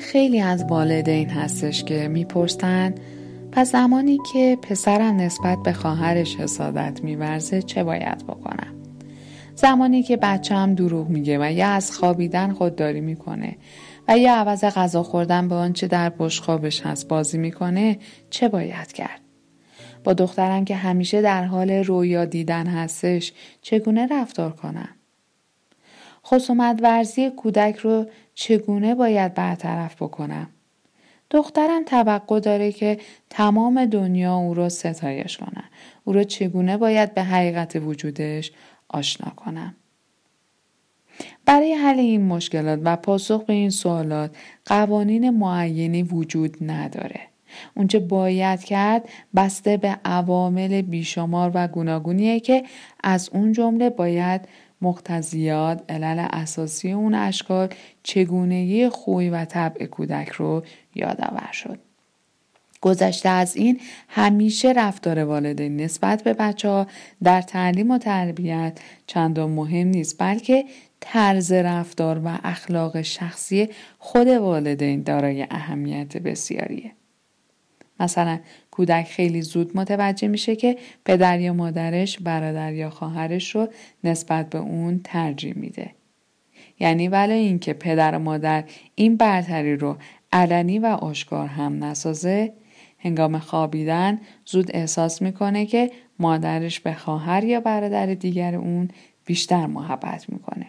خیلی از والدین هستش که می‌پرسن پس زمانی که پسرم نسبت به خواهرش حسادت میورزه چه باید بکنم؟ زمانی که بچم دروغ میگه و یا از خوابیدن خودداری می‌کنه و یا عوض غذا خوردن به آنچه در بشخابش هست بازی می‌کنه چه باید کرد؟ با دخترم که همیشه در حال رویا دیدن هستش چگونه رفتار کنم؟ خصومت ورزی کودک رو چگونه باید برطرف بکنم؟ دخترم توقع داره که تمام دنیا او را ستایش کنه. او را چگونه باید به حقیقت وجودش آشنا کنم. برای حل این مشکلات و پاسخ به این سوالات قوانین معینی وجود نداره. اونچه باید کرد بسته به عوامل بیشمار و گوناگونیه که از اون جمله باید مقتضیات علل اساسی اون اشکال چگونگی خوی و طبع کودک رو یادآور شد گذشته از این همیشه رفتار والدین نسبت به بچه ها در تعلیم و تربیت چندان مهم نیست بلکه طرز رفتار و اخلاق شخصی خود والدین دارای اهمیت بسیاریه. مثلا کودک خیلی زود متوجه میشه که پدر یا مادرش برادر یا خواهرش رو نسبت به اون ترجیح میده. یعنی ولی اینکه پدر و مادر این برتری رو علنی و آشکار هم نسازه هنگام خوابیدن زود احساس می‌کنه که مادرش به خواهر یا برادر دیگر اون بیشتر محبت می‌کنه.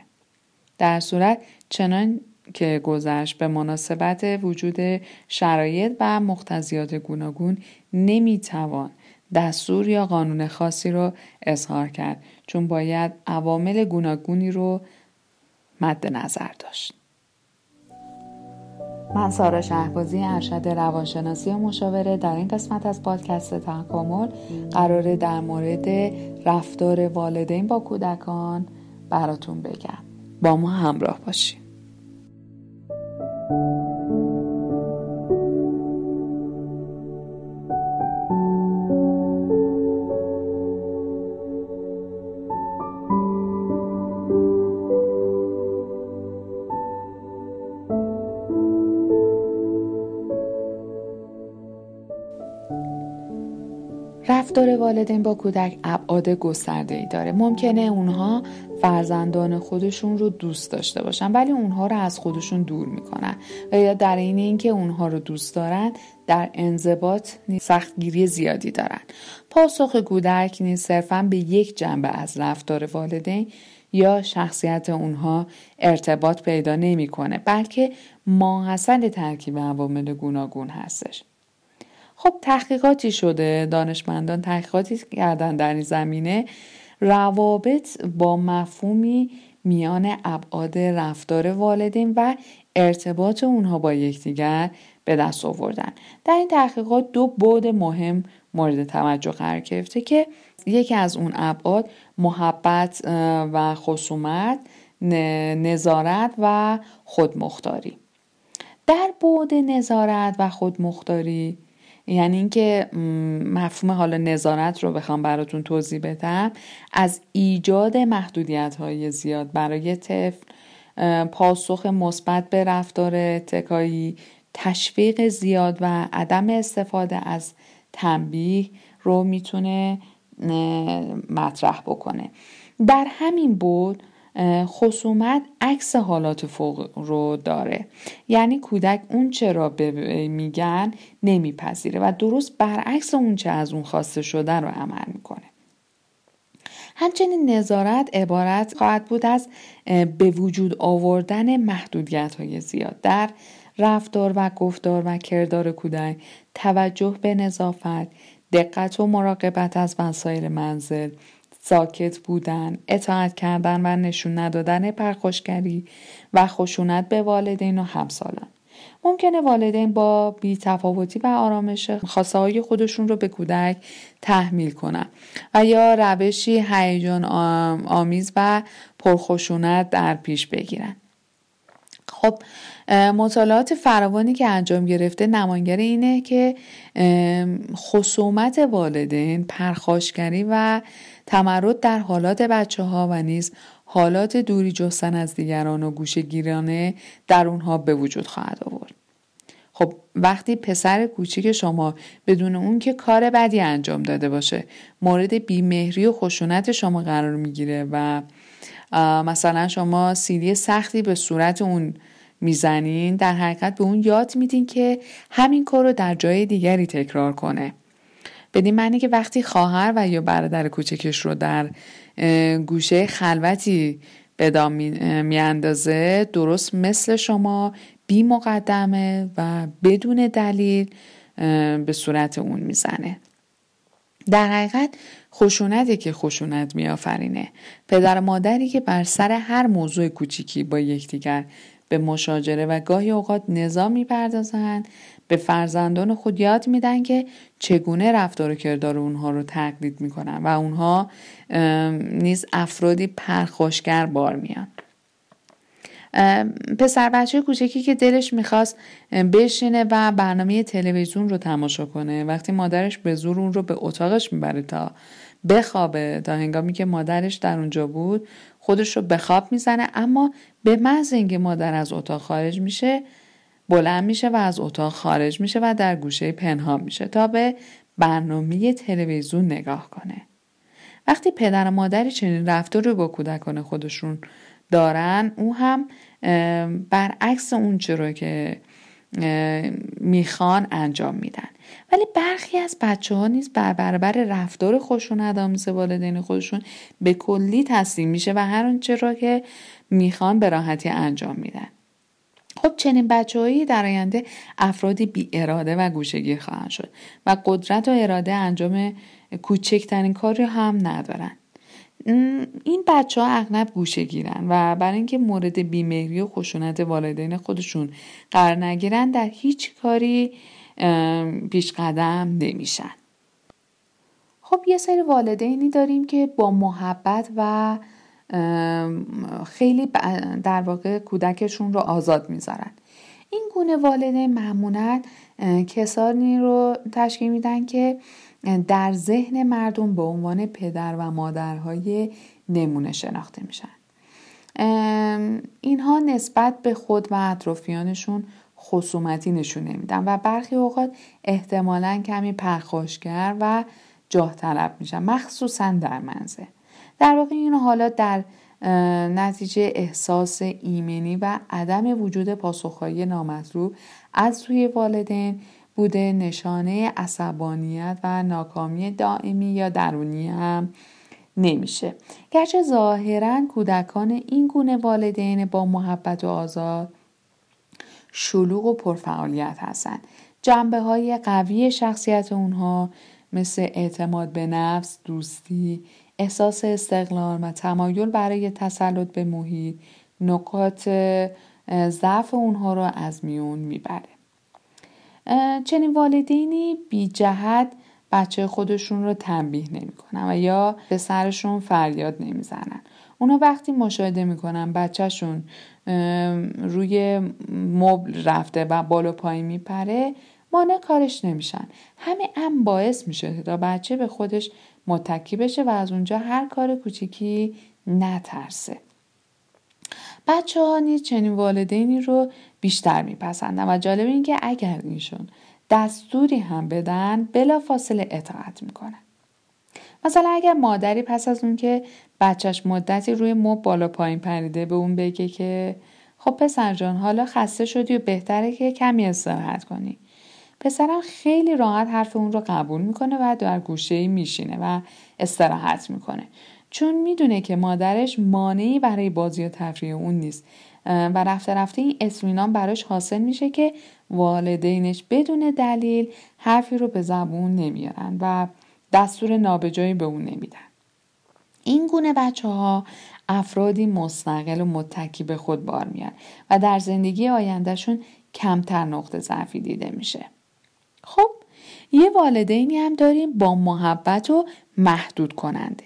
در صورت چنان که گذشت به مناسبت وجود شرایط و مقتضیات گوناگون نمی‌توان دستور یا قانون خاصی رو اظهار کرد چون باید عوامل گوناگونی رو مد نظر داشت. من سارا شهبازی ارشد روانشناسی و مشاوره در این قسمت از پادکست تکامل قراره در مورد رفتار والدین با کودکان براتون بگم با ما همراه باشید رفتار والدین با کودک ابعاد گسترده ای داره. ممکنه اونها فرزندان خودشون رو دوست داشته باشن ولی اونها رو از خودشون دور می‌کنن. و یا در این اینکه اونها رو دوست دارن در انضباط سختگیری زیادی دارن. پاسخ کودک نیز صرفا به یک جنبه از رفتار والدین یا شخصیت اونها ارتباط پیدا نمی‌کنه بلکه ماحصل ترکیب عوامل گوناگون هستش. خب تحقیقاتی شده دانشمندان تحقیقاتی کردن در این زمینه. روابط با مفهومی میان ابعاد رفتار والدین و ارتباط اونها با یکدیگر به دست آوردن. در این تحقیقات دو بود مهم مورد توجه قرار گرفته که یکی از اون ابعاد محبت و خصومت نظارت و خودمختاری. در بود نظارت و خودمختاری یعنی اینکه مفهوم حالا نظارت رو بخوام براتون توضیح بدم. از ایجاد محدودیت های زیاد برای طفل پاسخ مثبت به رفتار اتکایی تشویق زیاد و عدم استفاده از تنبیه رو می‌تونه مطرح بکنه. در همین بود خصومت عکس حالات فوق رو داره. یعنی کودک اون چرا میگن نمیپذیره و درست برعکس اون چه از اون خواسته شده رو عمل می‌کنه. همچنین نظارت عبارت خواهد بود از به وجود آوردن محدودیت های زیاد. در رفتار و گفتار و کردار کودک توجه به نظافت دقت و مراقبت از وسایل منزل ساکت بودن، اطاعت کردن و نشون ندادن پرخوشگری و خشونت به والدین و همسالان. ممکنه والدین با بیتفاوتی و آرامش خواسته های خودشون رو به کودک تحمیل کنن و یا روشی هیجان آمیز و پرخشونت در پیش بگیرن. خب مطالعات فراوانی که انجام گرفته نمانگر اینه که خصومت والدین پرخاشگری و تمرد در حالات بچه ها و نیز حالات دوری جستن از دیگران و گوشه گیرانه در اونها به وجود خواهد آورد. خب وقتی پسر کوچیک شما بدون اون که کار بدی انجام داده باشه مورد بیمهری و خشونت شما قرار می‌گیره و مثلا شما سیلی سختی به صورت اون می‌زنین در حقیقت به اون یاد میدین که همین کار رو در جای دیگری تکرار کنه. بدین معنی که وقتی خواهر و یا برادر کوچکش رو در گوشه خلوتی به میاندازه درست مثل شما بی مقدمه و بدون دلیل به صورت اون می‌زنه. در حقیقت خشونتی که خشونت میآفرینه. پدر و مادری که بر سر هر موضوع کوچیکی با یکدیگر به مشاجره و گاهی اوقات نظام می‌پردازند به فرزندان خود یاد میدن که چگونه رفتار و کردار اونها رو تقلید می‌کنن و اونها نیز افرادی پرخوشگر بار میان. پسر بچه کوچکی که دلش می‌خواست بشینه و برنامه تلویزیون رو تماشا کنه. وقتی مادرش به زور اون رو به اتاقش می‌بره تا بخوابه تا هنگامی که مادرش در اونجا بود خودش رو به خواب می‌زنه. اما به محض اینکه مادر از اتاق خارج میشه بلند میشه و از اتاق خارج میشه و در گوشه پنهان میشه تا به برنامه تلویزیون نگاه کنه. وقتی پدر و مادری چنین رفتار رو با کودکان خودشون دارن او هم برعکس اون رو که می‌خوان انجام میدن. ولی برخی از بچه ها نیز بر برابر رفتار خشونت آمیز والدین خودشون به کلی تسلیم میشه و هر آنچه را که می‌خوان به راحتی انجام میدن. خب چنین بچههایی در آینده افرادی بی اراده و گوشگیر خواهند شد و قدرت و اراده انجام کوچکترین کاری هم ندارن. این بچه ها اغلب گوشه گیرن و برای اینکه مورد بیمهری و خشونت والدین خودشون قرار نگیرن در هیچ کاری پیش قدم نمیشن. خب یه سری والدینی داریم که با محبت و خیلی در واقع کودکشون رو آزاد می‌ذارن. این گونه والدین معمولا کسانی رو تشکیل میدن که در ذهن مردم به عنوان پدر و مادرهای نمونه شناخته میشن. اینها نسبت به خود و اطرافیانشون خصومتی نشون نمیدن و برخی اوقات احتمالا کمی پرخاشگر و جاه طلب میشن مخصوصا در منزل. در واقع این حالات در نتیجه احساس ایمنی و عدم وجود پاسخهایی نامطلوب از سوی والدین بوده. نشانه عصبانیت و ناکامی دائمی یا درونی هم نمیشه. گرچه ظاهرا کودکان این گونه والدین با محبت و آزاد شلوغ و پرفعالیت هستند. جنبه های قوی شخصیت اونها مثل اعتماد به نفس، دوستی، احساس استقلال و تمایل برای تسلط به محیط نکات ضعف اونها رو از میون می‌بره. چنین والدینی بی جهت بچه خودشون رو تنبیه نمی‌کنن و یا به سرشون فریاد نمی‌زنن. اونا وقتی مشاهده می‌کنن بچهشون روی مبل رفته و بالا پایین میپره مانع کارش نمیشن. همه ام باعث میشه تا بچه به خودش متکی بشه و از اونجا هر کار کوچیکی نترسه. بچه ها نیز چنین والدینی رو بیشتر میپسندن و جالب این که اگر ایشون دستوری هم بدن بلا فاصله اطاعت می‌کنن. مثلا اگر مادری پس از اون که بچهش مدتی روی مب بالا پایین پریده به اون بگه که خب پسر جان حالا خسته شدی و بهتره که کمی استراحت کنی. پسرم خیلی راحت حرف اون رو قبول می‌کنه و در گوشه میشینه و استراحت می‌کنه. چون می‌دونه که مادرش مانعی برای بازی و تفریح اون نیست. و رفته رفته این اطمینان براش حاصل میشه که والدینش بدون دلیل حرفی رو به زبون نمیارن و دستور نابجایی به اون نمیدن. این گونه بچه ها افرادی مستقل و متکی به خود بار میان و در زندگی آیندهشون کمتر نقطه ضعفی دیده میشه. خب یه والدینی هم داریم با محبت و محدود کننده.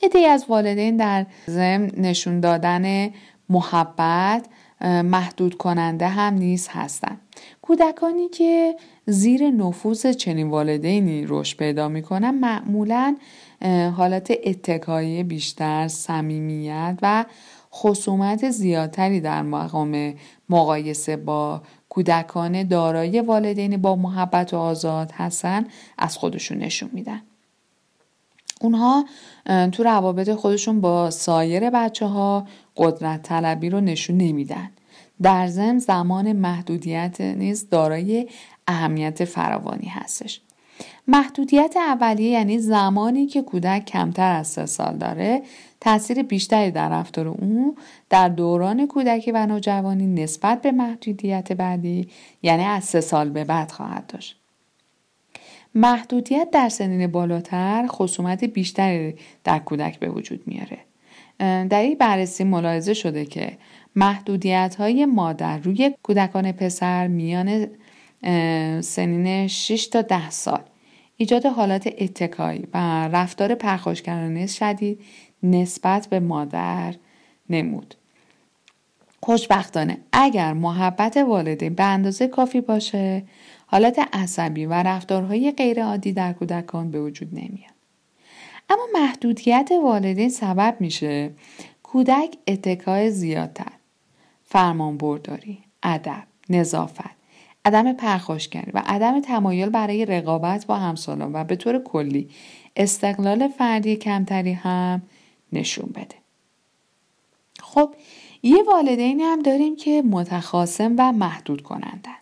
ایده از والدین در ضمن نشون دادن محبت محدود کننده هم نیز هستند کودکانی که زیر نفوذ چنین والدینی رشد پیدا می‌کنن معمولا حالت اتکایی بیشتر صمیمیت و خصومت زیادتری در مقام مقایسه با کودکان دارای والدین با محبت و آزاد هستن از خودشون نشون میدن. اونها تو روابط خودشون با سایر بچه ها قدرت طلبی رو نشون نمیدن. در ضمن زمان محدودیت نیز دارای اهمیت فراوانی هستش. محدودیت اولیه یعنی زمانی که کودک کمتر از سه سال داره تاثیر بیشتری در رفتار او در دوران کودکی و نوجوانی نسبت به محدودیت بعدی یعنی از سه سال به بعد خواهد داشت. محدودیت در سنین بالاتر خصومت بیشتری در کودک به وجود میاره. در این بررسی ملاحظه شده که محدودیت های مادر روی کودکان پسر میان سنین 6 تا 10 سال ایجاد حالت اتکایی و رفتار پرخاشگرانه شدید نسبت به مادر نمود. خوشبختانه اگر محبت والدین به اندازه کافی باشه حالت عصبی و رفتارهای غیرعادی در کودکان به وجود نمیاد. اما محدودیت والدین سبب میشه کودک اتکای زیادتر فرمان برداری ادب نظافت عدم پرخاشگری و عدم تمایل برای رقابت با همسالان و به طور کلی استقلال فردی کمتری هم نشون بده. خب یه والدین هم داریم که متخاصم و محدود کنندن.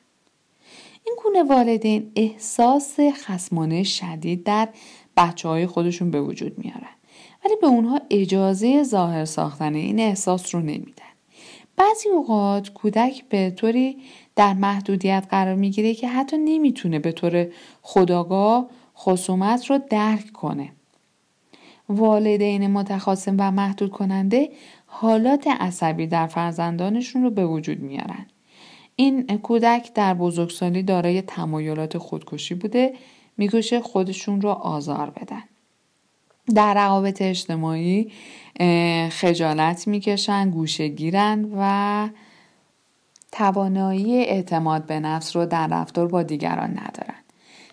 این گونه والدین احساس خسمانه شدید در بچه های خودشون به وجود میارن. ولی به اونها اجازه ظاهر ساختن این احساس رو نمیدن. بعضی اوقات کودک به طوری در محدودیت قرار می‌گیره که حتی نمی‌تونه به طور خداگاه خصومت رو درک کنه. والدین متخاصم و محدود کننده حالات عصبی در فرزندانشون رو به وجود میارن. این کودک در بزرگسالی دارای تمایلات خودکشی بوده میگوشه خودشون رو آزار بدن. در روابط اجتماعی خجالت می‌کشن گوشه گیرن و توانایی اعتماد به نفس رو در رفتار با دیگران ندارن.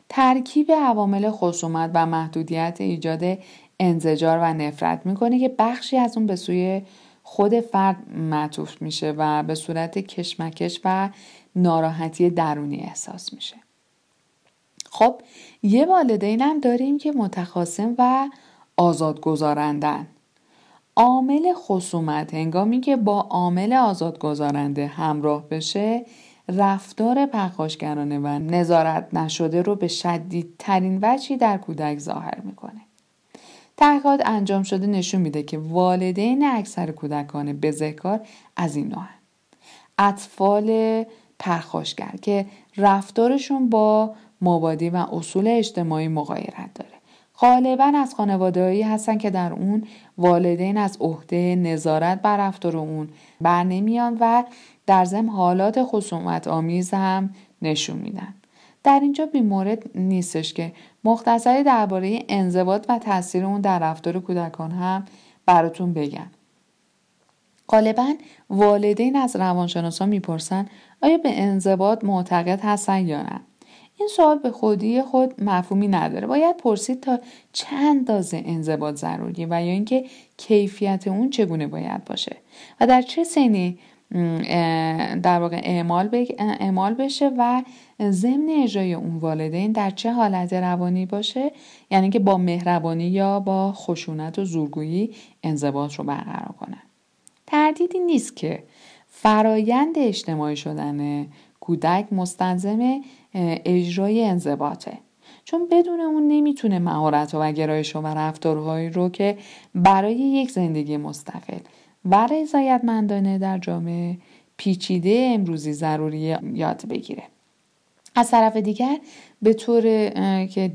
ترکیب عوامل خصومت و محدودیت ایجاد انزجار و نفرت می‌کنه که بخشی از اون به سوی خود فرد معطوف میشه و به صورت کشمکش و ناراحتی درونی احساس میشه. خب یه والدین هم داریم که متخاصم و آزاد گذارندن عامل خصومت هنگامی که با عامل آزاد گذارنده همراه بشه رفتار پرخاشگرانه و نظارت نشده رو به شدیدترین وجهی در کودک ظاهر می‌کنه. تحقیقات انجام شده نشون میده که والدین اکثر کودکان بزهکار از این نوع اطفال پرخاشگر که رفتارشون با مبادی و اصول اجتماعی مغایرت داره. غالبا از خانوادههایی هستن که در اون والدین از عهده نظارت بر رفتار اون بر نمیان و در ضمن حالات خصومت آمیز هم نشون میدن. در اینجا بیمورد نیستش که مختصری درباره انضباط و تاثیر اون در رفتار کودکان هم براتون بگم. غالبا والدین از روانشناسان می‌پرسن آیا به انضباط معتقد هستن یا نه؟ این سوال به خودی خود مفهومی نداره. باید پرسید تا چند دازه انضباط ضروری و یا اینکه کیفیت اون چگونه باید باشه و در چه سنی در واقع اعمال, اعمال بشه و ضمن اجرای اون والدین در چه حالت روانی باشه؟ یعنی که با مهربانی یا با خشونت و زورگویی انضباط رو برقرار کنن تردیدی نیست که فرایند اجتماعی شدن کودک مستلزم اجرای انضباطه. چون بدون اون نمی‌تونه مهارت و گرایش و رفتارهایی رو که برای یک زندگی مستقل و رضایتمندانه در جامعه پیچیده امروزی ضروری یاد بگیره. از طرف دیگر به طور که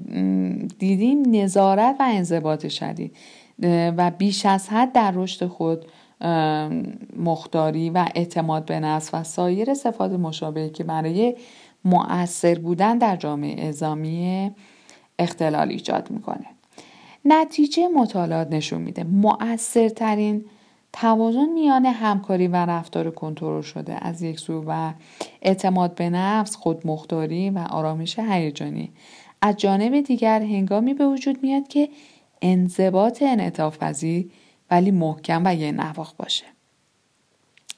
دیدیم نظارت و انضباط شدید و بیش از حد در رشد خود مختاری و اعتماد به نفس و سایر صفات مشابهی که برای مؤثر بودن در جامعه ازامی اختلال ایجاد می‌کنه. نتیجه مطالعات نشون میده. مؤثرترین توازن میان همکاری و رفتار کنترل شده از یک سو و اعتماد به نفس، خودمختاری و آرامش هیجانی. از جانب دیگر هنگامی به وجود میاد که انضباط انعطاف ولی محکم و یه نواخ باشه.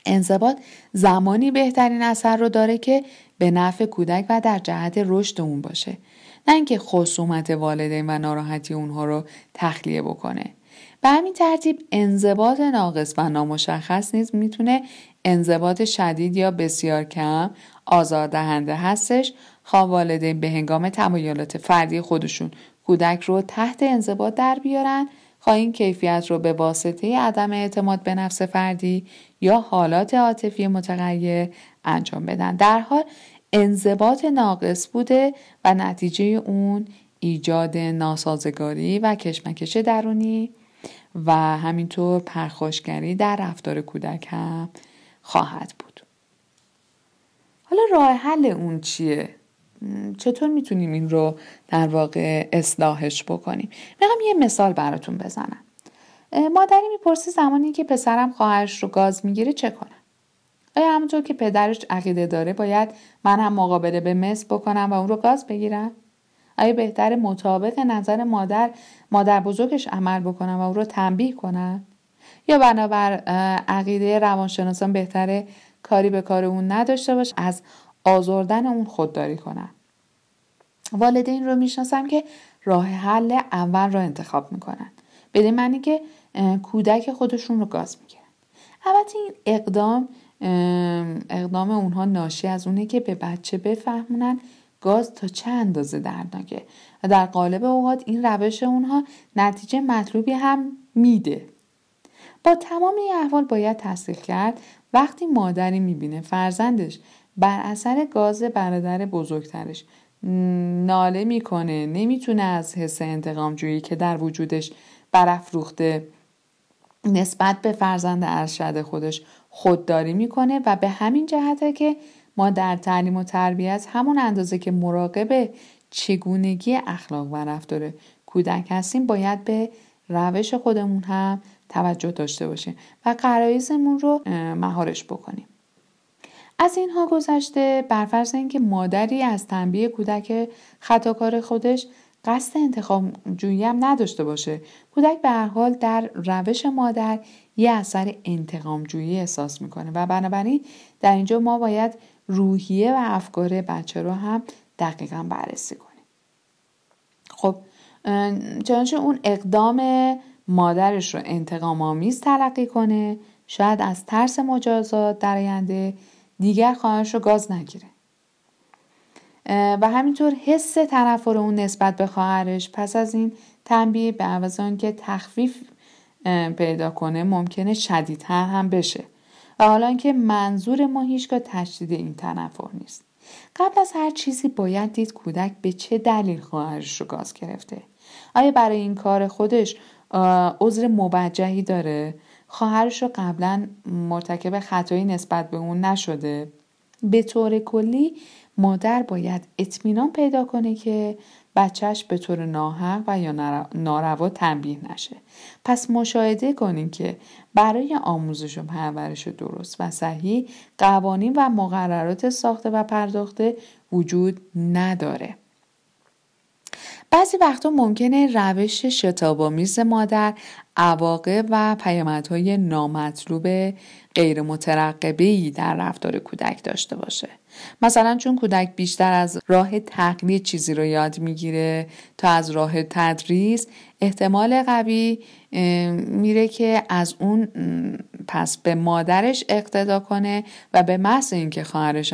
انضباط زمانی بهترین اثر رو داره که به نفع کودک و در جهت رشد اون باشه. نه اینکه خصومت والدین و ناراحتی اونها رو تخلیه بکنه. به همین ترتیب انضباط ناقص و نامشخص نیز می‌تونه انضباط شدید یا بسیار کم آزاردهنده هستش. خواه والدین به هنگام تمایلات فردی خودشون کودک رو تحت انضباط در بیارن. خواه این کیفیت رو به واسطه عدم اعتماد به نفس فردی یا حالات عاطفی متغیر انجام بدن. در حال انضباط ناقص بوده و نتیجه اون ایجاد ناسازگاری و کشمکش درونی و همینطور پرخاشگری در رفتار کودک هم خواهد بود حالا راه حل اون چیه؟ چطور می‌تونیم این رو در واقع اصلاحش بکنیم؟ می‌خوام یه مثال براتون بزنم مادری می‌پرسه زمانی که پسرم خواهرش رو گاز می‌گیره چه کنم؟ آیا همونطور که پدرش عقیده داره باید من هم مقابله به مثل بکنم و اون رو گاز بگیرم؟ آیا بهتر مطابق نظر مادر مادر بزرگش عمل بکنم و او رو تنبیه کنم؟ یا بنابر عقیده روانشناسان بهتره کاری به کار اون نداشته باش از آزردن اون خودداری کنم والدین رو می‌شناسم که راه حل اول را انتخاب می‌کنن. بدین معنی که کودک خودشون رو گاز می‌گیرن. البته این اقدام اقدام اونها ناشی از اونه که به بچه بفهمونن گاز تا چه اندازه دردناکه و در قالب اوقات این روش اونها نتیجه مطلوبی هم میده. با تمام این احوال باید تصدیق کرد. وقتی مادری می‌بینه فرزندش بر اثر گاز برادر بزرگترش ناله می‌کنه نمی‌تونه از حس انتقام جویی که در وجودش برافروخته نسبت به فرزند ارشد خودش خودداری می‌کنه و به همین جهته که ما در تعلیم و تربیت همون اندازه که مراقب چگونگی اخلاق و رفتار کودک هستیم باید به روش خودمون هم توجه داشته باشیم و قرایزمون رو مهارش بکنیم. از اینها گذشته برفرض اینکه مادری از تنبیه کودک خطاکار خودش قصد انتخاب جویی هم نداشته باشه. کودک به هر حال در روش مادر یه اثر انتقام جویی احساس می‌کنه و بنابراین در اینجا ما باید روحیه و افکار بچه رو هم دقیقا بررسی کنیم. خب چنانچه اون اقدام مادرش رو انتقام آمیز تلقی کنه شاید از ترس مجازات در آینده دیگر خواهرش رو گاز نگیره. و همینطور حس تنفر اون نسبت به خواهرش پس از این تنبیه به عوض که تخفیف پیدا کنه ممکنه شدیدتر هم بشه. و حالا که منظور ما هیچگاه تشدید این تنفر نیست. قبل از هر چیزی باید دید کودک به چه دلیل خواهرش رو گاز گرفته. آیا برای این کار خودش عذر موجهی داره؟ خواهرش رو قبلا مرتکب خطایی نسبت به اون نشده؟ به طور کلی مادر باید اطمینان پیدا کنه که بچهش به طور ناحق و یا ناروا تنبیه نشه. پس مشاهده کنین که برای آموزش و پرورش درست و صحیح قوانین و مقررات ساخته و پرداخته وجود نداره. بعضی وقتا ممکنه روش شتابامیز مادر عواقب و پیامدهای نامطلوب غیر مترقبه در رفتار کودک داشته باشه. مثلا چون کودک بیشتر از راه تقلید چیزی رو یاد می‌گیره تا از راه تدریس احتمال قوی میره که از اون پس به مادرش اقتدا کنه و به محض اینکه خواهرش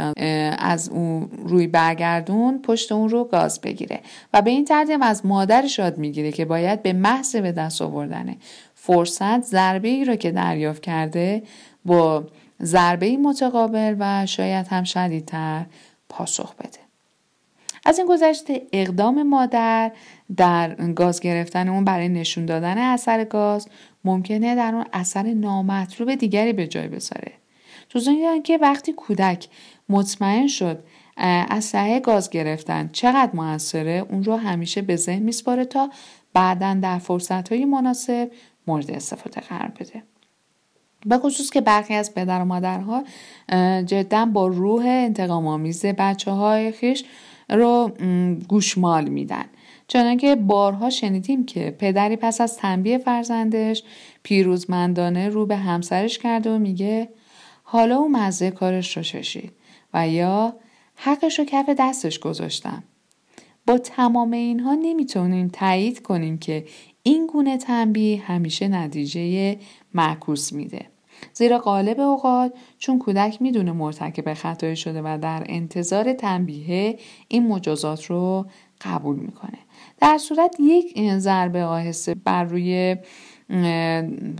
از اون روی برگردون پشت اون رو گاز بگیره. و به این ترتیب از مادرش یاد می‌گیره که باید به محض به دست آوردن فرصت ضربه ای رو که دریافت کرده با ضربه متقابل و شاید هم شدیدتر پاسخ بده. از این گذشته اقدام مادر در گاز گرفتن اون برای نشون دادن اثر گاز ممکنه در اون اثر نامطلوب دیگری به جای بذاره. توضیح که وقتی کودک مطمئن شد اسلحه گاز گرفتن چقدر موثره اون رو همیشه به ذهن میسپاره تا بعدا در فرصت های مناسب مورد استفاده قرار بده. به خصوص که برخی از پدر و مادرها جدا با روح انتقام آمیز بچه های خیش رو گوشمال میدن. چنانکه بارها شنیدیم که پدری پس از تنبیه فرزندش پیروزمندانه رو به همسرش کرده و میگه حالا او مزه کارش رو چشید و یا حقش رو کف دستش گذاشتم. با تمام اینها نمی‌تونیم تایید کنیم که این گونه تنبیه همیشه نتیجه معکوس میده. زیرا غالب اوقات چون کودک می‌دونه مرتکب خطایی شده و در انتظار تنبیه این مجازات رو قبول می‌کنه. در صورت یک ضربه آهسته بر روی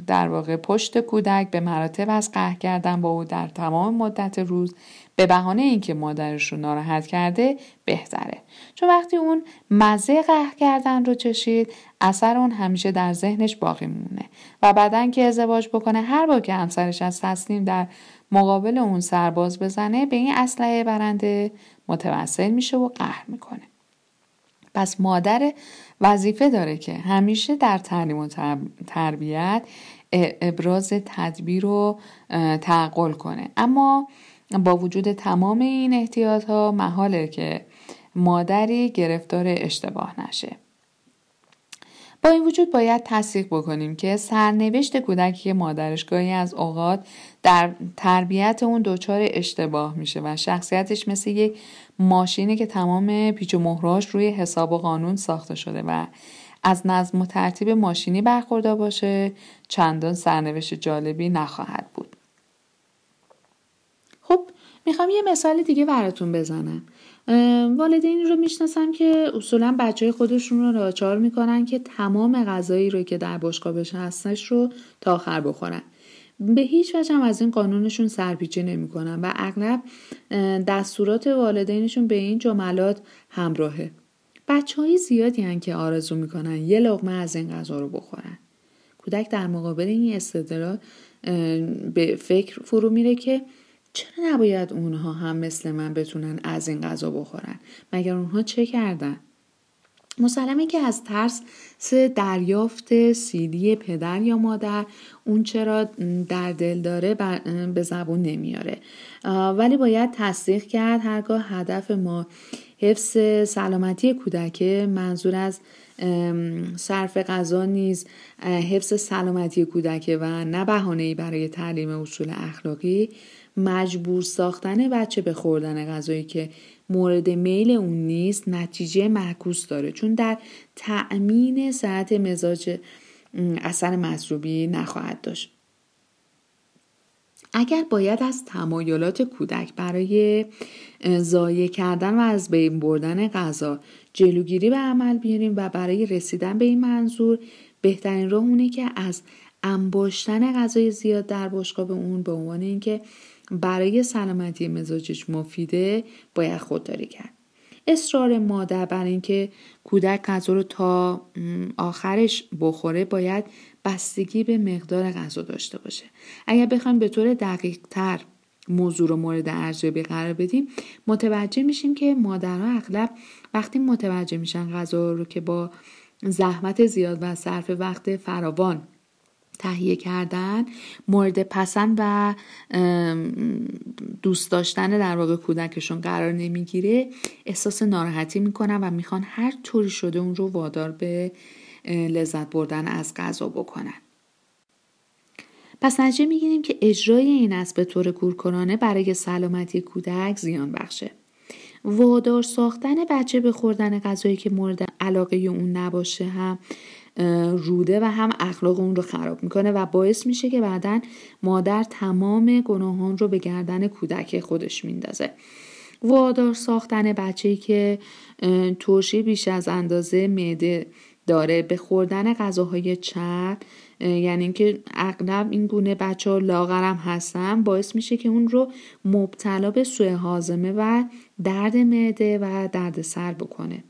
در واقع پشت کودک به مراتب از قهر کردن با او در تمام مدت روز به بهانه اینکه مادرش رو ناراحت کرده بهتره. چون وقتی اون مزه قهر کردن رو چشید اثر اون همیشه در ذهنش باقی مونه و بعدا که ازدواج بکنه هر بار که همسرش از تصمیم در مقابل اون سرباز بزنه به این اسلحه برنده متوسل میشه و قهر می‌کنه. پس مادر وظیفه داره که همیشه در تعلیم و تربیت ابراز تدبیر رو تعقل کنه. اما با وجود تمام این احتیاط ها محاله که مادری گرفتار اشتباه نشه. با این وجود باید تصدیق بکنیم که سرنوشت کودکی مادرش گاهی از اوقات در تربیت اون دچار اشتباه میشه و شخصیتش مثل یک ماشینی که تمام پیچ و مهراش روی حساب و قانون ساخته شده و از نظم و ترتیب ماشینی برخوردار باشه چندان سرنوشت جالبی نخواهد بود. خب می‌خوام یه مثال دیگه براتون بزنم. والدین رو می‌شناسم که اصولا بچه خودشون رو ناچار می‌کنن که تمام غذایی رو که در بشقابش هستش رو تا آخر بخورن. به هیچ وجه هم از این قانونشون سرپیچی نمی‌کنن و اغلب دستورات والدینشون به این جملات همراهه. بچه های زیادی هن که آرزو می‌کنن یه لغمه از این غذا رو بخورن. کودک در مقابل این استدلال به فکر فرو میره که چرا نباید اونها هم مثل من بتونن از این غذا بخورن؟ مگر اونها چه کردن؟ مسلمه که از ترس سه دریافت سیدی پدر یا مادر اون چرا در دل داره به زبون نمیاره. ولی باید تصدیق کرد هرگاه هدف ما حفظ سلامتی کودک منظور از صرف غذا نیز حفظ سلامتی کودک و نه بهانه‌ای برای تعلیم اصول اخلاقی. مجبور ساختن بچه به خوردن غذایی که مورد میل اون نیست نتیجه معکوس داره. چون در تأمین ساعت مزاج اثر مصروبی نخواهد داشت. اگر باید از تمایلات کودک برای ضایع کردن و از بین بردن غذا جلوگیری به عمل بیاریم و برای رسیدن به این منظور بهترین راه اونه که از انباشتن غذای زیاد در بشقاب اون به عنوان اینکه برای سلامتی مزاجش مفیده باید خودداری کرد. اصرار مادر بر اینکه کودک غذا رو تا آخرش بخوره باید بستگی به مقدار غذا داشته باشه. اگر بخوایم به طور دقیق تر موضوع رو مورد ارزیابی قرار بدیم متوجه میشیم که مادرها اغلب وقتی متوجه میشن غذا رو که با زحمت زیاد و صرف وقت فراوان تهیه کردن مورد پسند و دوست داشتن در واقع کودکشون قرار نمی‌گیره احساس ناراحتی می‌کنن و می‌خوان هر طوری شده اون رو وادار به لذت بردن از غذا بکنن. پس نتیجه می‌گیریم که اجرای این است به طور کورکورانه برای سلامتی کودک زیان بخشه. وادار ساختن بچه به خوردن غذایی که مورد علاقه اون نباشه هم روده و هم اخلاق اون رو خراب می‌کنه و باعث میشه که بعدا مادر تمام گناهان رو به گردن کودک خودش میندازه. وادار ساختن بچه که ترشی بیش از اندازه معده داره. به خوردن غذاهای چرب یعنی اینکه اغلب این گونه بچه ها لاغرم هستن باعث میشه که اون رو مبتلا به سوء حازمه و درد معده و درد سر بکنه.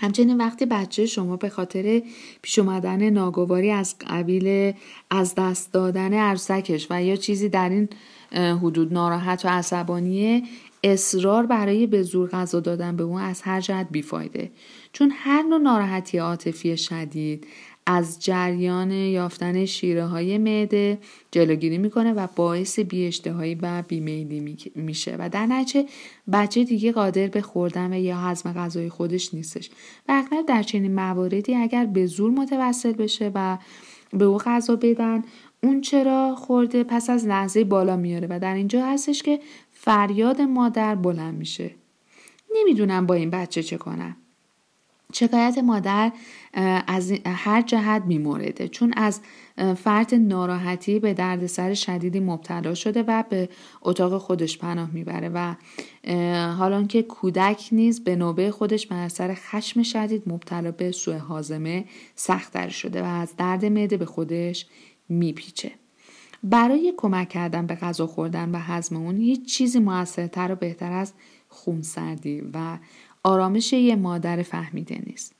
همچنین وقتی بچه شما به خاطر پیش اومدن ناگواری از قبیل از دست دادن عروسکش و یا چیزی در این حدود ناراحت و عصبانیه اصرار برای به زور غذا دادن به اون از هر جهت بیفایده. چون هر نوع ناراحتی عاطفی شدید از جریان یافتن شیره های معده جلوگیری می‌کنه و باعث بیاشتهایی و بیمیلی میشه. و در نتیجه بچه دیگه قادر به خوردن و یا هضم غذای خودش نیستش. و اغلب در چنین مواردی اگر به زور متوسل بشه و به او غذا بدن اون چرا خورده پس از لحظه بالا میاره. و در اینجا هستش که فریاد مادر بلند میشه. نمی‌دونم با این بچه چه کنم. شکایت مادر از هر جهت میمورده. چون از فرد ناراحتی به دردسر شدیدی مبتلا شده و به اتاق خودش پناه می‌بره و حالا که کودک نیز به نوبه خودش بر اثر خشم شدید مبتلا به سوء حازمه سختتر شده و از درد معده به خودش میپیچه. برای کمک کردن به غذا خوردن و هضم اون هیچ چیزی موثرتر و بهتر از خونسردی و آرامش یه مادر فهمیده نیست.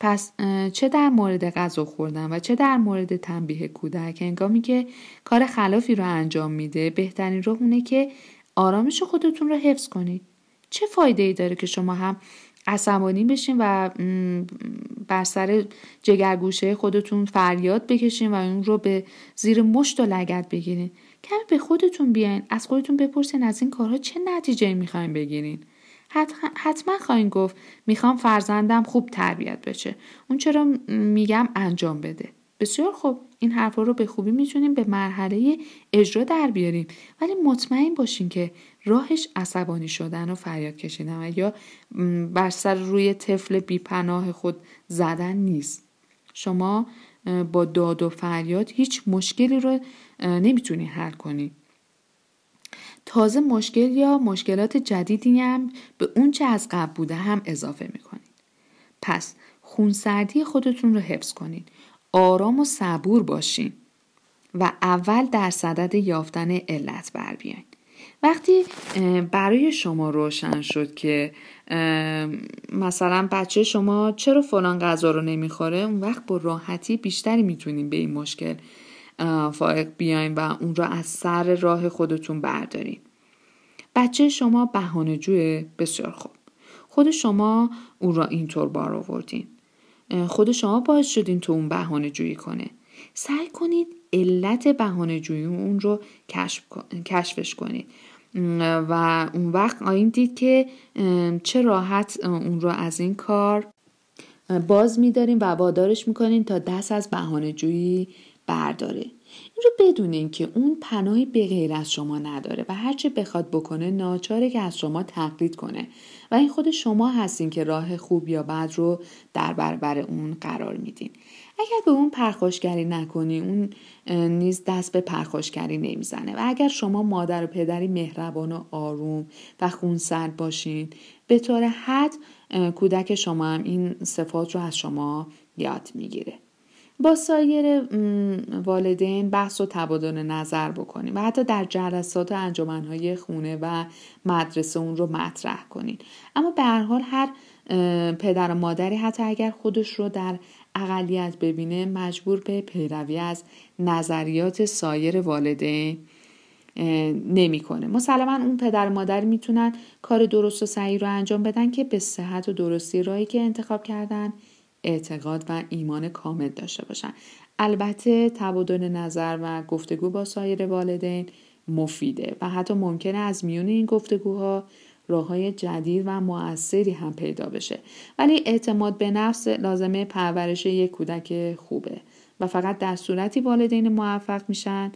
پس چه در مورد غذا خوردن و چه در مورد تنبیه کودک؟ انگامی که کار خلافی رو انجام میده بهترین راه اونه که آرامش خودتون رو حفظ کنید. چه فایده ای داره که شما هم عصبانی بشین و بر سر جگرگوشه خودتون فریاد بکشین و اون رو به زیر مشت و لگت بگیرین؟ کمی به خودتون بیاین از خودتون بپرسین از این کارها چه نتیجه می‌خواین بگیرین؟ حتما خواهیم گفت می‌خوام فرزندم خوب تربیت بشه. اون چرا میگم انجام بده. بسیار خوب. این حرفا رو به خوبی می‌تونیم به مرحله اجرا در بیاریم. ولی مطمئن باشین که راهش عصبانی شدن و فریاد کشیدن و یا بر سر روی طفل بیپناه خود زدن نیست. شما با داد و فریاد هیچ مشکلی رو نمی‌تونی حل کنی. تازه مشکل یا مشکلات جدیدی هم به اون چه از قبل بوده هم اضافه می‌کنید. پس خونسردی خودتون رو حفظ کنید. آرام و صبور باشین و اول در صدد یافتن علت بر بیاین. وقتی برای شما روشن شد که مثلا بچه شما چرا فلان غذا رو نمی‌خوره اون وقت با راحتی بیشتری می‌تونیم به این مشکل فائق بیاین و اون را از سر راه خودتون بردارین. بچه شما بهانه جوه بسیار خوب. خود شما اون را اینطور بار آوردین. خود شما باعث شدین تو اون بهانه جویی کنه. سعی کنید علت بهانه جویی اون رو کشف کشفش کنید. و اون وقت آیین دید که چه راحت اون رو از این کار باز میداریم و وادارش می‌کنین تا دست از بهانه جویی برداره. این رو بدونین که اون پناهی به غیر از شما نداره و هرچه بخواد بکنه ناچاره که از شما تقلید کنه. و این خود شما هستین که راه خوب یا بد رو در برابر اون قرار میدین. اگر به اون پرخاشگری نکنی اون نیز دست به پرخاشگری نمی‌زنه. و اگر شما مادر و پدری مهربان و آروم و خونسرد باشین به طور حد کودک شما هم این صفات رو از شما یاد می‌گیره. با سایر والدین بحث و تبادل نظر بکنیم و حتی در جلسات انجمنهای خونه و مدرسه اون رو مطرح کنین. اما به هر حال هر پدر و مادری حتی اگر خودش رو در اقلیت ببینه مجبور به پیروی از نظریات سایر والدین نمی‌کنه. مسلما اون پدر و مادر می‌تونن کار درست و صحیح رو انجام بدن که به صحت و درستی راهی که انتخاب کردن اعتقاد و ایمان کامل داشته باشن. البته تبادل نظر و گفتگو با سایر والدین مفیده و حتی ممکنه از میون این گفتگوها راه های جدید و موثری هم پیدا بشه. ولی اعتماد به نفس لازمه پرورش یک کودک خوبه و فقط در صورتی والدین موفق میشن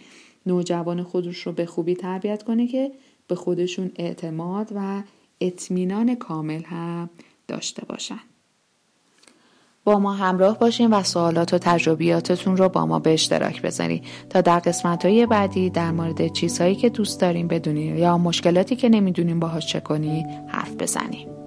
نوجوان خودش رو به خوبی تربیت کنه که به خودشون اعتماد و اطمینان کامل هم داشته باشن. با ما همراه باشین و سوالات و تجربیاتتون رو با ما به اشتراک بذارین. تا در قسمت های بعدی در مورد چیزهایی که دوست داریم بدونین یا مشکلاتی که نمی‌دونیم باهاش چه کنی حرف بزنیم